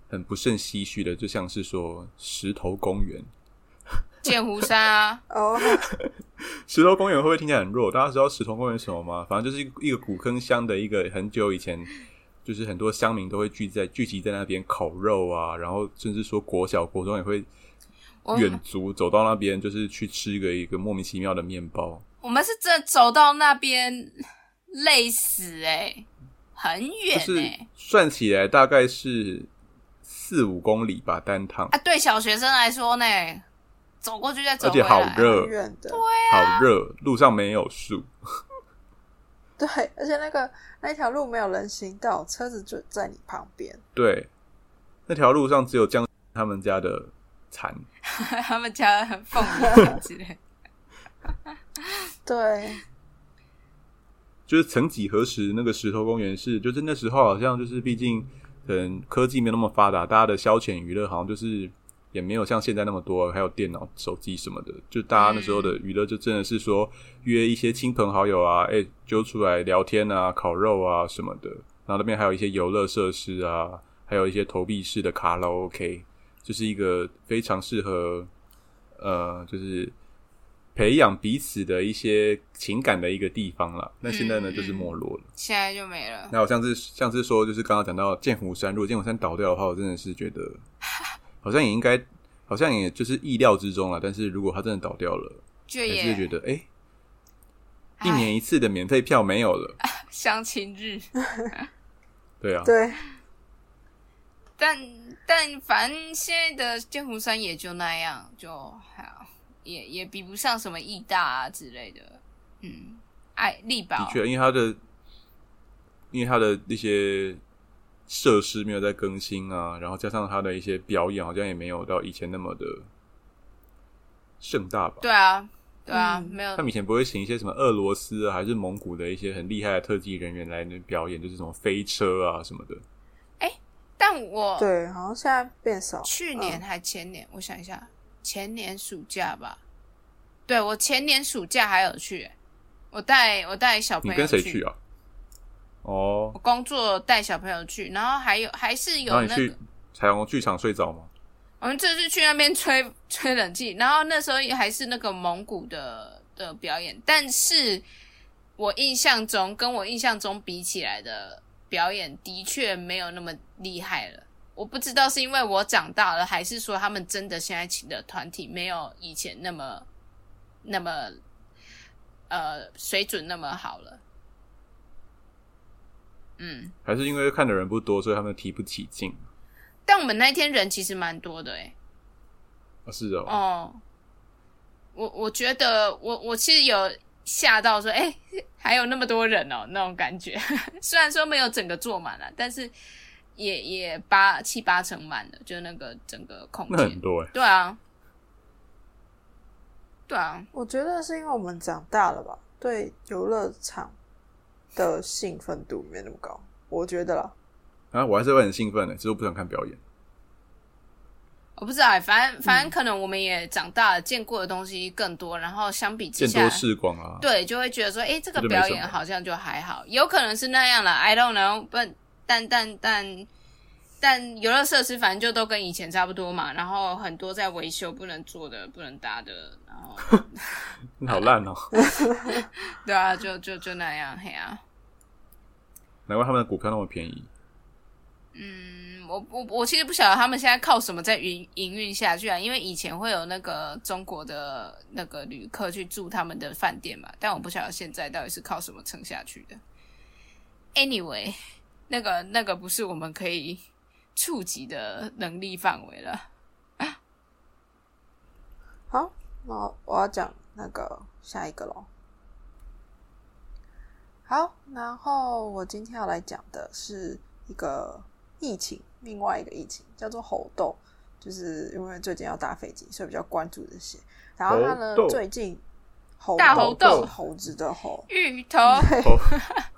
很不胜唏嘘的，就像是说石头公园。(laughs) 剑湖山啊，哦，(laughs) 石头公园会不会听起来很弱？大家知道石头公园什么吗？反正就是一个一个古坑乡的一个很久以前，就是很多乡民都会聚在聚集在那边烤肉啊，然后甚至说国小国中也会我远足走到那边，就是去吃一个一个莫名其妙的面包。我们是真走到那边累死哎、很远就哎、是算起来大概是四五公里吧，单趟，啊，对小学生来说呢，走过去再走而且，好热很远的，好热，路上没有树。(laughs) 对，而且那个那条路没有人行道，车子就在你旁边。对，那条路上只有江他们家的蚕。(laughs) 他们家很凤梨之类。(laughs) 对，就是曾几何时，那个石头公园是，就是那时候好像就是，毕竟可能科技没有那么发达，大家的消遣娱乐好像就是也没有像现在那么多，还有电脑、手机什么的。就大家那时候的娱乐，就真的是说约一些亲朋好友啊，哎、揪出来聊天啊、烤肉啊什么的。然后那边还有一些游乐设施啊，还有一些投币式的卡拉 OK，就是一个非常适合呃，就是培养彼此的一些情感的一个地方了。那现在呢，嗯就是没落了。现在就没了。那我上次上次说，就是刚刚讲到剑湖山，如果剑湖山倒掉的话，我真的是觉得 (laughs) 好像也应该，好像也就是意料之中了。但是如果它真的倒掉了，就还是觉也得哎、一年一次的免费票没有了。(laughs) 相亲日，(laughs) 对啊，对，但但反正现在的剑湖山也就那样，就还好，也也比不上什么义大啊之类的。嗯，爱力宝的确，因为它的因为它的那些设施没有在更新啊，然后加上它的一些表演，好像也没有到以前那么的盛大吧。对啊，对啊，嗯没有他们以前不会请一些什么俄罗斯啊，还是蒙古的一些很厉害的特技人员来那表演，就是什么飞车啊什么的。哎但我对，好像现在变少。去年嗯还前年，我想一下，前年暑假吧。对我前年暑假还有去，我带我带小朋友你友跟谁去啊？哦我，工作带小朋友去，然后还有还是有那个你去彩虹剧场睡着吗？我们这次去那边吹吹冷气，然后那时候还是那个蒙古的的表演，但是我印象中跟我印象中比起来的表演的确没有那么厉害了。我不知道是因为我长大了，还是说他们真的现在请的团体没有以前那么那么呃水准那么好了。嗯，还是因为看的人不多，所以他们提不起劲？但我们那天人其实蛮多的哎、欸啊，是哦，哦，我我觉得我我其实有吓到说，哎、还有那么多人哦，那种感觉。(laughs) 虽然说没有整个坐满了，但是也也八七八成满了，就那个整个空间。那很多哎。对啊，对啊，我觉得是因为我们长大了吧，对游乐场的兴奋度没那么高，我觉得啦。啊，我还是会很兴奋的，只是我不想看表演。我不知道欸，反正嗯反正可能我们也长大了，见过的东西更多，然后相比之下见多，识广啊，对，就会觉得说，哎，这个表演好像就还好，有可能是那样了，I don't know，不，但但但但游乐设施反正就都跟以前差不多嘛，然后很多在维修不能做的、不能搭的，然后 (laughs) 你好烂哦，对啊，就就就那样，嘿啊，难怪他们的股票那么便宜。嗯，我我我其实不晓得他们现在靠什么在营营运下去啊，因为以前会有那个中国的那个旅客去住他们的饭店嘛，但我不晓得现在到底是靠什么撑下去的。Anyway，那个那个不是我们可以触及的能力范围了。好，那我要讲那个下一个咯。好，然后我今天要来讲的是一个疫情，另外一个疫情叫做猴痘，就是因为最近要搭飞机，所以比较关注这些。然后它呢，最近猴大猴痘猴子的猴，芋头，(laughs)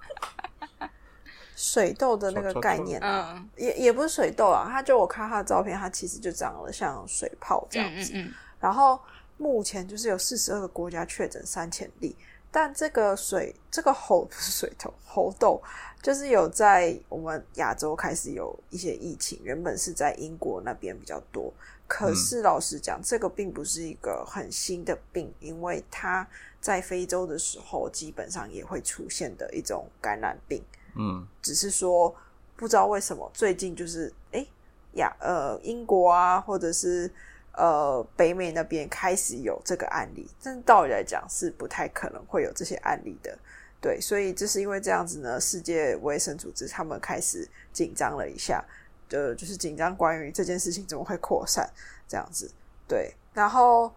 水痘的那个概念啊，嗯也也不是水痘啊，他就我看他的照片，他其实就长得像水泡这样子。嗯嗯嗯，然后目前就是有四十二个国家确诊三千例，但这个水这个猴不是水痘，猴痘就是有在我们亚洲开始有一些疫情，原本是在英国那边比较多。可是老实讲，这个并不是一个很新的病，因为它在非洲的时候基本上也会出现的一种感染病。嗯只是说不知道为什么最近就是诶呀呃英国啊，或者是呃北美那边开始有这个案例，但道理来讲是不太可能会有这些案例的。对，所以就是因为这样子呢，世界卫生组织他们开始紧张了一下，呃，就是紧张关于这件事情怎么会扩散这样子。对，然后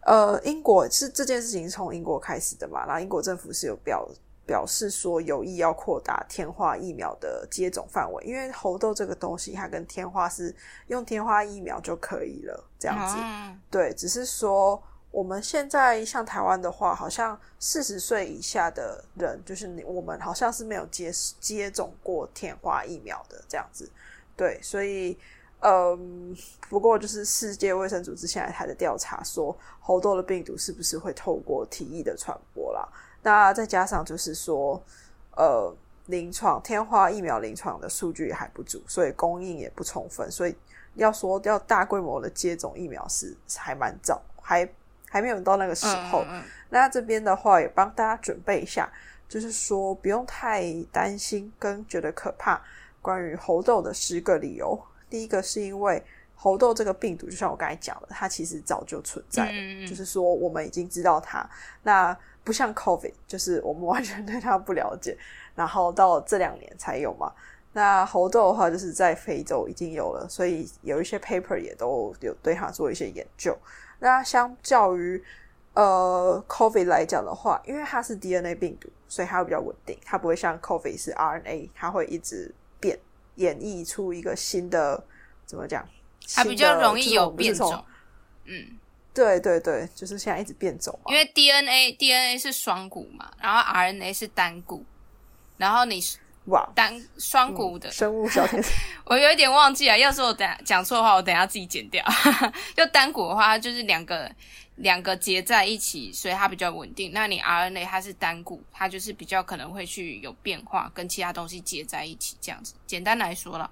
呃，英国是这件事情从英国开始的嘛，然后英国政府是有表表示说有意要扩大天花疫苗的接种范围，因为猴痘这个东西它跟天花是用天花疫苗就可以了，这样子。嗯对，只是说我们现在像台湾的话，好像四十岁以下的人，就是我们好像是没有接接种过天花疫苗的这样子。对，所以嗯，不过就是世界卫生组织现在还在调查说猴痘的病毒是不是会透过体液的传播啦。那再加上就是说，呃，临床天花疫苗临床的数据也还不足，所以供应也不充分，所以要说要大规模的接种疫苗是还蛮早，还还没有到那个时候。嗯嗯那这边的话也帮大家准备一下，就是说不用太担心跟觉得可怕。关于猴痘的十个理由，第一个是因为猴痘这个病毒，就像我刚才讲的，它其实早就存在就是说我们已经知道它。那不像 COVID，(laughs) 就是我们完全对它不了解，然后到这两年才有嘛。那猴痘的话，就是在非洲已经有了，所以有一些 paper 也都有对它做一些研究。那相较于呃 COVID 来讲的话，因为它是 DNA 病毒，所以它会比较稳定，它不会像 COVID 是 RNA，它会一直变，演绎出一个新的怎么讲？它比较容易有变。种。嗯，对对对，就是现在一直变种嘛。因为 DNA DNA 是双股嘛，然后 RNA 是单股，然后你哇，单双股的，生物小天使，(laughs) 我有一点忘记了。要是我等下讲错的话，我等下自己剪掉。(laughs) 就单股的话，它就是两个两个结在一起，所以它比较稳定。那你 RNA 它是单股，它就是比较可能会去有变化，跟其他东西结在一起这样子。简单来说了，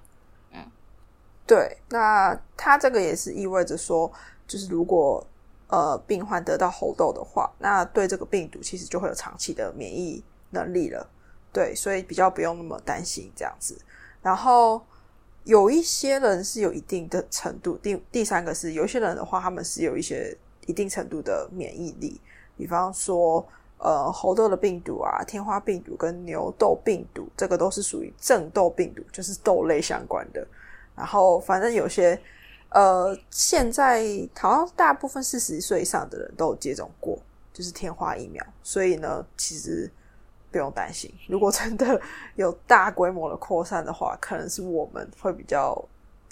对，那它这个也是意味着说，就是如果呃病患得到猴痘的话，那对这个病毒其实就会有长期的免疫能力了。对，所以比较不用那么担心这样子。然后有一些人是有一定的程度，第第三个是有些人的话，他们是有一些一定程度的免疫力，比方说呃猴痘的病毒啊、天花病毒跟牛痘病毒，这个都是属于正痘病毒，就是痘类相关的。然后反正有些呃，现在好像大部分四十岁以上的人都有接种过，就是天花疫苗，所以呢，其实不用担心。如果真的有大规模的扩散的话，可能是我们会比较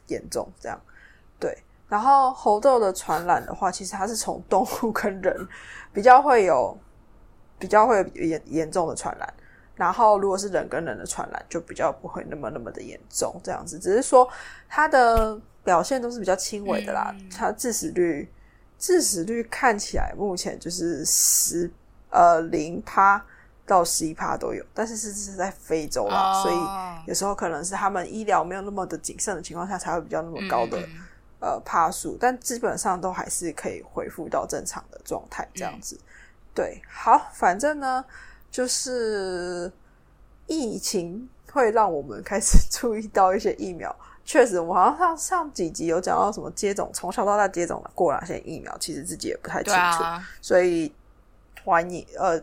严重，这样对。然后猴痘的传染的话，其实它是从动物跟人比较会有比较会有严严重的传染。然后，如果是人跟人的传染，就比较不会那么那么的严重，这样子。只是说它的表现都是比较轻微的啦，嗯它致死率致死率看起来目前就是十呃零趴到十一趴都有，但是是是在非洲啦，哦所以有时候可能是他们医疗没有那么的谨慎的情况下，才会比较那么高的、呃趴数，但基本上都还是可以恢复到正常的状态，这样子。对，好，反正呢，就是疫情会让我们开始 (laughs) 注意到一些疫苗。确实，我好像上上几集有讲到什么接种，从小到大接种过哪些疫苗，其实自己也不太清楚。啊，所以欢迎呃，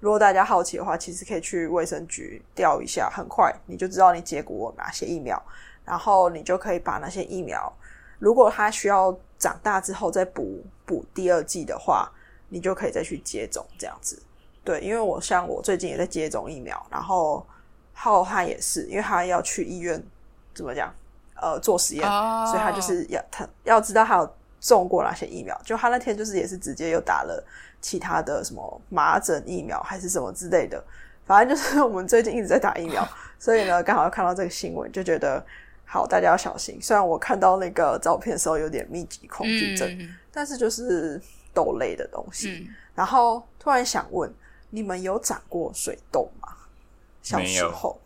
如果大家好奇的话，其实可以去卫生局调一下，很快你就知道你接过哪些疫苗，然后你就可以把那些疫苗，如果它需要长大之后再补补第二剂的话，你就可以再去接种这样子。对，因为我像我最近也在接种疫苗，然后浩瀚也是，因为他要去医院怎么讲，呃，做实验，哦所以他就是要他要知道他有中过哪些疫苗，就他那天就是也是直接又打了其他的什么麻疹疫苗还是什么之类的，反正就是我们最近一直在打疫苗，(laughs) 所以呢刚好看到这个新闻，就觉得好大家要小心。虽然我看到那个照片的时候有点密集恐惧症，嗯但是就是豆类的东西。嗯，然后突然想问，你们有长过水痘吗？小时候，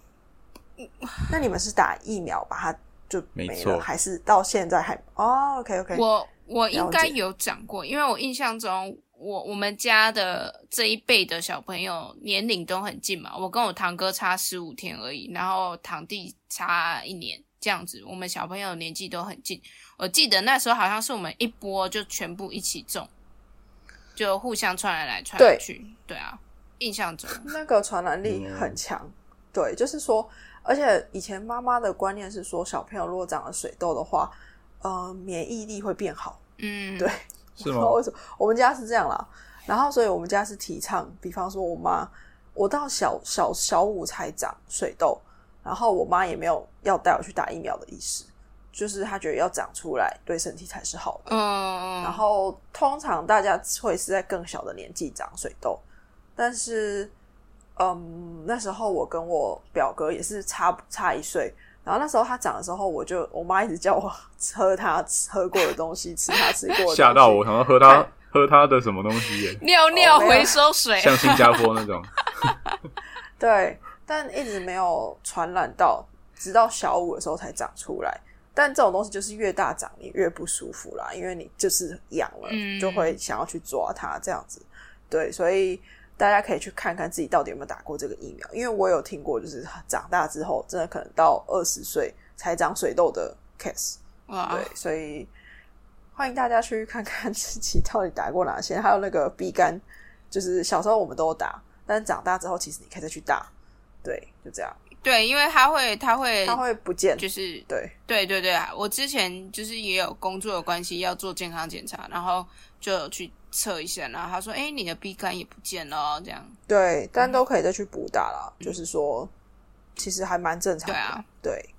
那你们是打疫苗把它就没了，还是到现在还？哦，OK OK，我我应该有讲过，因为我印象中，我我们家的这一辈的小朋友年龄都很近嘛，我跟我堂哥差十五天而已，然后堂弟差一年，这样子，我们小朋友年纪都很近。我记得那时候好像是我们一波就全部一起中，就互相传来来传来去，对啊，印象中，那个传染力很强。对，就是说，而且以前妈妈的观念是说，小朋友如果长了水痘的话，呃，免疫力会变好。嗯，对，是吗？不知道为什么我们家是这样啦。然后，所以我们家是提倡，比方说我妈，我到小小小五才长水痘，然后我妈也没有要带我去打疫苗的意思，就是她觉得要长出来对身体才是好的。嗯，然后通常大家会是在更小的年纪长水痘，但是，嗯，那时候我跟我表哥也是差差一岁，然后那时候他长的时候，我就我妈一直叫我 (laughs) 喝他喝过的东西，吃他吃过的东西，吓到我，想要喝他喝他的什么东西耶，(laughs) 尿尿回收水，像新加坡那种。(laughs) 对，但一直没有传染到，直到小五的时候才长出来。但这种东西就是越大长你越不舒服啦，因为你就是痒了，嗯就会想要去抓它这样子。对，所以大家可以去看看自己到底有没有打过这个疫苗，因为我有听过，就是长大之后真的可能到二十岁才长水痘的 case。哇，对，所以欢迎大家去看看自己到底打过哪些，还有那个 B 肝，就是小时候我们都有打，但是长大之后其实你可以再去打，对，就这样，对，因为他会他会它会不见，就是对，对对对啊，我之前就是也有工作的关系要做健康检查，然后就有去测一下，然后他说：“哎，你的 B 肝也不见了哦，这样。对，但都可以再去补打啦，就是说其实还蛮正常的，对啊，对。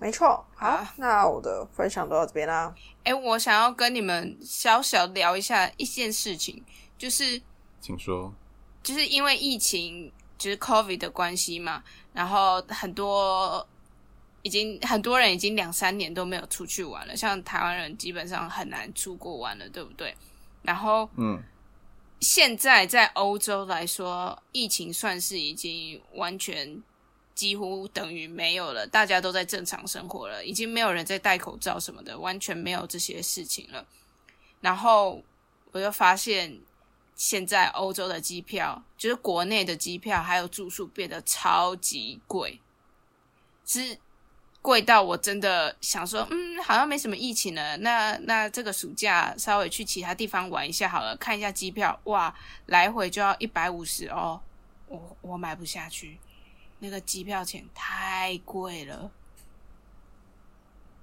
没错，好，好那我的分享都到这边啦。哎，我想要跟你们小小聊一下一件事情，就是请说。就是因为疫情，就是 COVID 的关系嘛，然后很多已经很多人已经两三年都没有出去玩了，像台湾人基本上很难出国玩了，对不对？然后嗯，现在在欧洲来说，疫情算是已经完全几乎等于没有了，大家都在正常生活了，已经没有人在戴口罩什么的，完全没有这些事情了。然后我就发现，现在欧洲的机票，就是国内的机票还有住宿变得超级贵，是贵到我真的想说，嗯，好像没什么疫情了，那那这个暑假稍微去其他地方玩一下好了，看一下机票，哇，来回就要一百五十哦，我我买不下去，那个机票钱太贵了。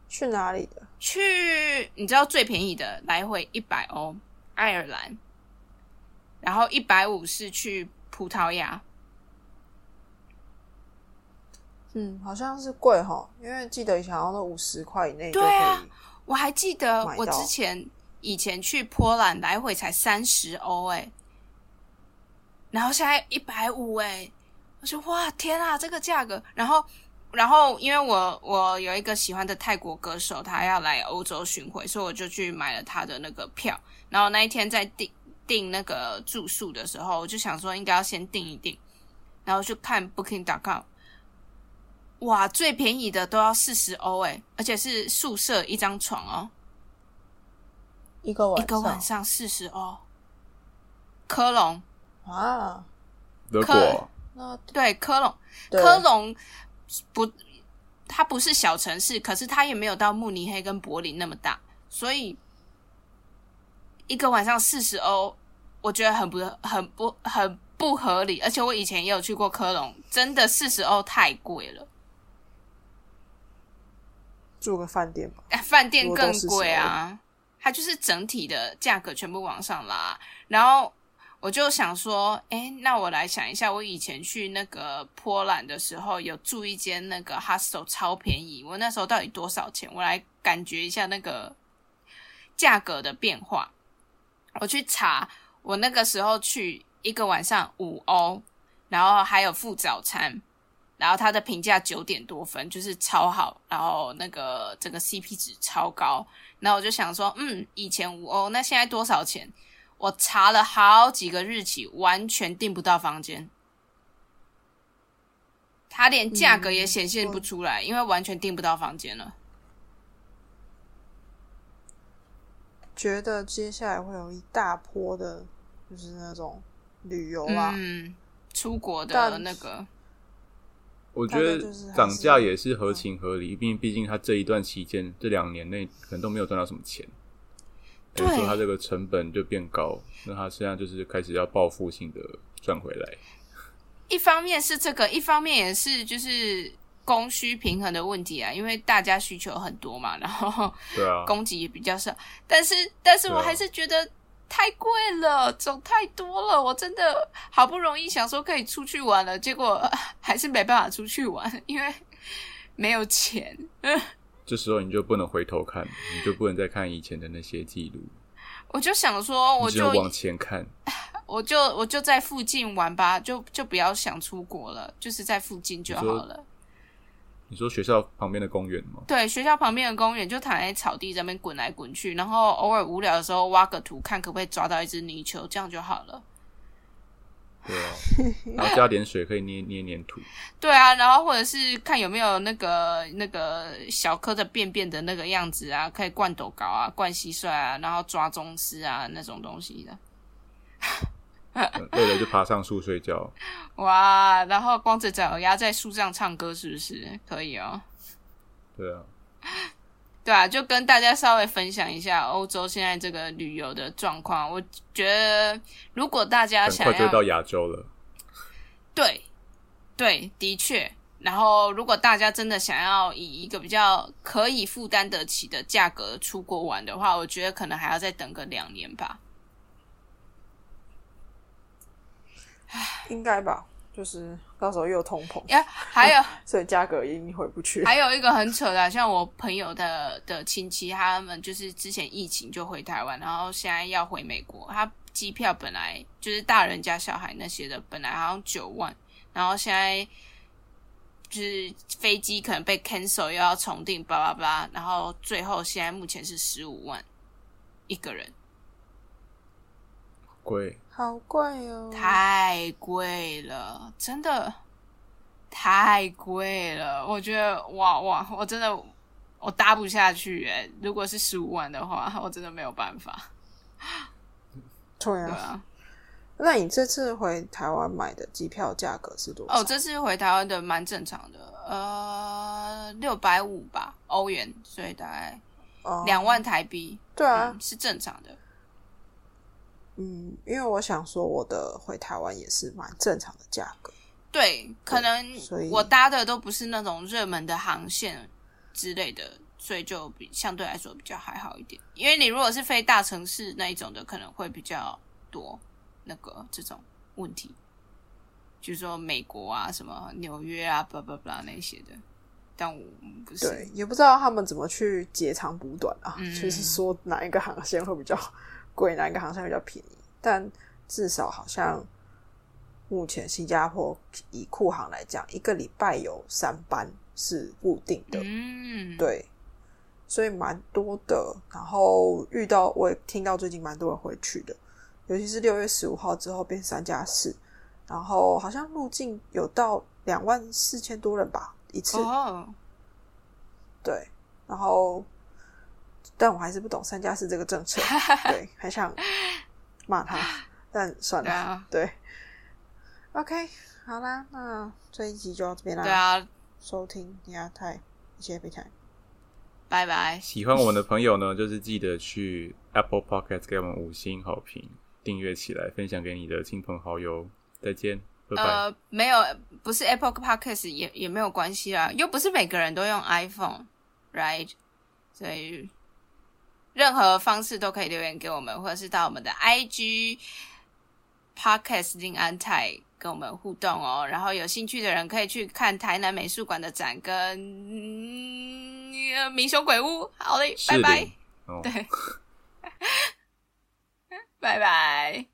去哪里的？去，你知道最便宜的来回一百欧，爱尔兰，然后一百五是去葡萄牙，嗯，好像是贵哈，因为记得以前好像都五十块以内就可对啊。我还记得我之前以前去波兰来回才三十欧哎，然后现在一百五哎，我说哇天啊，这个价格！然后然后因为我我有一个喜欢的泰国歌手，他要来欧洲巡回，所以我就去买了他的那个票。然后那一天在订订那个住宿的时候，我就想说应该要先订一订，然后去看 Booking.com。哇，最便宜的都要四十欧哎，而且是宿舍一张床哦，一个晚一个晚上四十欧。科隆，啊，德可国那对，科隆，科隆不，它不是小城市，可是它也没有到慕尼黑跟柏林那么大，所以一个晚上四十欧，我觉得很不很不很不合理。而且我以前也有去过科隆，真的四十欧太贵了，住个饭店吧。哎饭店更贵啊，它就是整体的价格全部往上拉，然后。我就想说，哎，那我来想一下，我以前去那个波兰的时候，有住一间那个 hostel，超便宜。我那时候到底多少钱？我来感觉一下那个价格的变化。我去查，我那个时候去一个晚上五欧，然后还有付早餐，然后它的评价九点多分，就是超好，然后那个整个 CP 值超高。然后我就想说，嗯，以前五欧，那现在多少钱？我查了好几个日期，完全订不到房间。他连价格也显现不出来，因为完全订不到房间了。觉得接下来会有一大波的，就是那种旅游啊，嗯，出国的那个，我觉得涨价也是合情合理，毕竟毕竟他这一段期间这两年内可能都没有赚到什么钱，所以说他这个成本就变高，那他现在就是开始要报复性的赚回来。一方面是这个，一方面也是就是供需平衡的问题啊，因为大家需求很多嘛，然后对啊，供给也比较少，但是但是我还是觉得太贵了，走太多了，我真的好不容易想说可以出去玩了，结果呃还是没办法出去玩，因为没有钱。这时候你就不能回头看，你就不能再看以前的那些记录，我就想说，我就往前看。(laughs) 我就我就在附近玩吧，就就不要想出国了，就是在附近就好了。你说学校旁边的公园吗？对，学校旁边的公园就躺在草地上面滚来滚去，然后偶尔无聊的时候挖个土，看可不可以抓到一只泥鳅，这样就好了。对啊，(laughs) 然后加点水可以捏捏黏土。对啊，然后或者是看有没有那个那个小颗的便便的那个样子啊，可以灌斗高啊，灌蟋蟀啊，然后抓中师啊那种东西的。嗯累了就爬上树睡觉。(laughs) 哇，然后光着脚丫在树上唱歌，是不是可以哦？对啊，(laughs) 对啊，就跟大家稍微分享一下欧洲现在这个旅游的状况。我觉得，如果大家很想要快就到亚洲了。对对，的确。然后，如果大家真的想要以一个比较可以负担得起的价格出国玩的话，我觉得可能还要再等个两年吧。(sighs) 应该吧？就是到时候又通膨，呀，还有 (laughs) 所以价格一定回不去。还有一个很扯的，像我朋友的的亲戚，他们就是之前疫情就回台湾，然后现在要回美国，他机票本来就是大人加小孩那些的，本来好像九万，然后现在就是飞机可能被 cancel 又要重订，叭叭叭，然后最后现在目前是十五万一个人，贵，好贵哦！太贵了，真的太贵了。我觉得哇哇，我真的我搭不下去哎。如果是十五万的话，我真的没有办法。对啊，对啊，那你这次回台湾买的机票价格是多少？哦，这次回台湾的蛮正常的，呃，六百五吧欧元，所以大概哦两万台币，对啊嗯，，是正常的。嗯，因为我想说我的回台湾也是蛮正常的价格，对，可能所以我搭的都不是那种热门的航线之类的，所以就比相对来说比较还好一点。因为你如果是飞大城市那一种的，可能会比较多那个这种问题，就是说美国啊、什么纽约啊、巴拉巴拉那些的。但我不是，对，也不知道他们怎么去截长补短啊，嗯就是说哪一个航线会比较贵，哪一个航线比较便宜，但至少好像目前新加坡以库航来讲，一个礼拜有三班是固定的，嗯，对，所以蛮多的。然后遇到我也听到最近蛮多人回去的，尤其是六月十五号之后变三加四，然后好像入境有到两万四千多人吧一次，哦，对，然后但我还是不懂三加四这个政策，对，还想骂他，但算了，对啊，对，OK，好啦，那这一集就到这边啦，对啊，收听亚太一些备谈。拜拜。喜欢我们的朋友呢，就是记得去 Apple Podcast 给我们五星好评，订阅起来，分享给你的亲朋好友。再见，拜拜。呃，没有，不是 Apple Podcast 也也没有关系啦，又不是每个人都用 iPhone，right？所以任何方式都可以留言给我们，或者是到我们的 IG podcast 林安泰跟我们互动哦。然后有兴趣的人可以去看台南美术馆的展跟《明雄鬼屋》。好嘞，拜拜。对，(laughs) 拜拜。